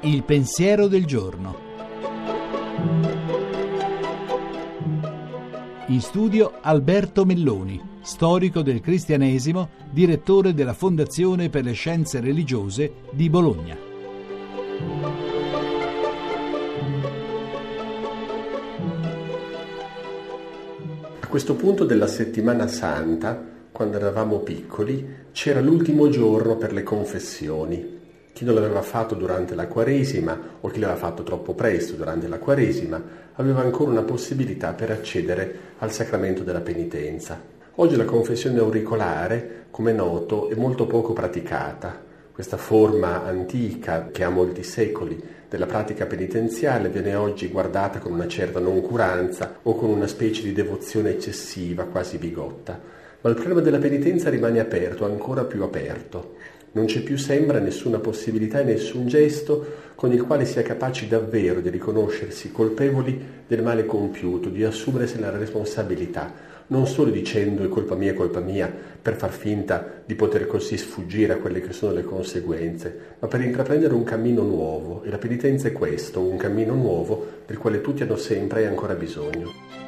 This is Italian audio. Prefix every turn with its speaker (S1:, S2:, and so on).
S1: Il pensiero del giorno. In studio Alberto Melloni, storico del cristianesimo, direttore della Fondazione per le Scienze Religiose di Bologna.
S2: A questo punto della settimana santa, quando eravamo piccoli, c'era l'ultimo giorno per le confessioni. Chi non l'aveva fatto durante la Quaresima o chi l'aveva fatto troppo presto durante la Quaresima aveva ancora una possibilità per accedere al sacramento della penitenza. Oggi la confessione auricolare, come è noto, è molto poco praticata. Questa forma antica, che ha molti secoli, della pratica penitenziale viene oggi guardata con una certa noncuranza o con una specie di devozione eccessiva, quasi bigotta. Ma il problema della penitenza rimane aperto, ancora più aperto. Non c'è più sembra nessuna possibilità e nessun gesto con il quale sia capaci davvero di riconoscersi colpevoli del male compiuto, di assumersi la responsabilità, non solo dicendo è colpa mia, è colpa mia, per far finta di poter così sfuggire a quelle che sono le conseguenze, ma per intraprendere un cammino nuovo. E la penitenza è questo, un cammino nuovo del quale tutti hanno sempre e ancora bisogno.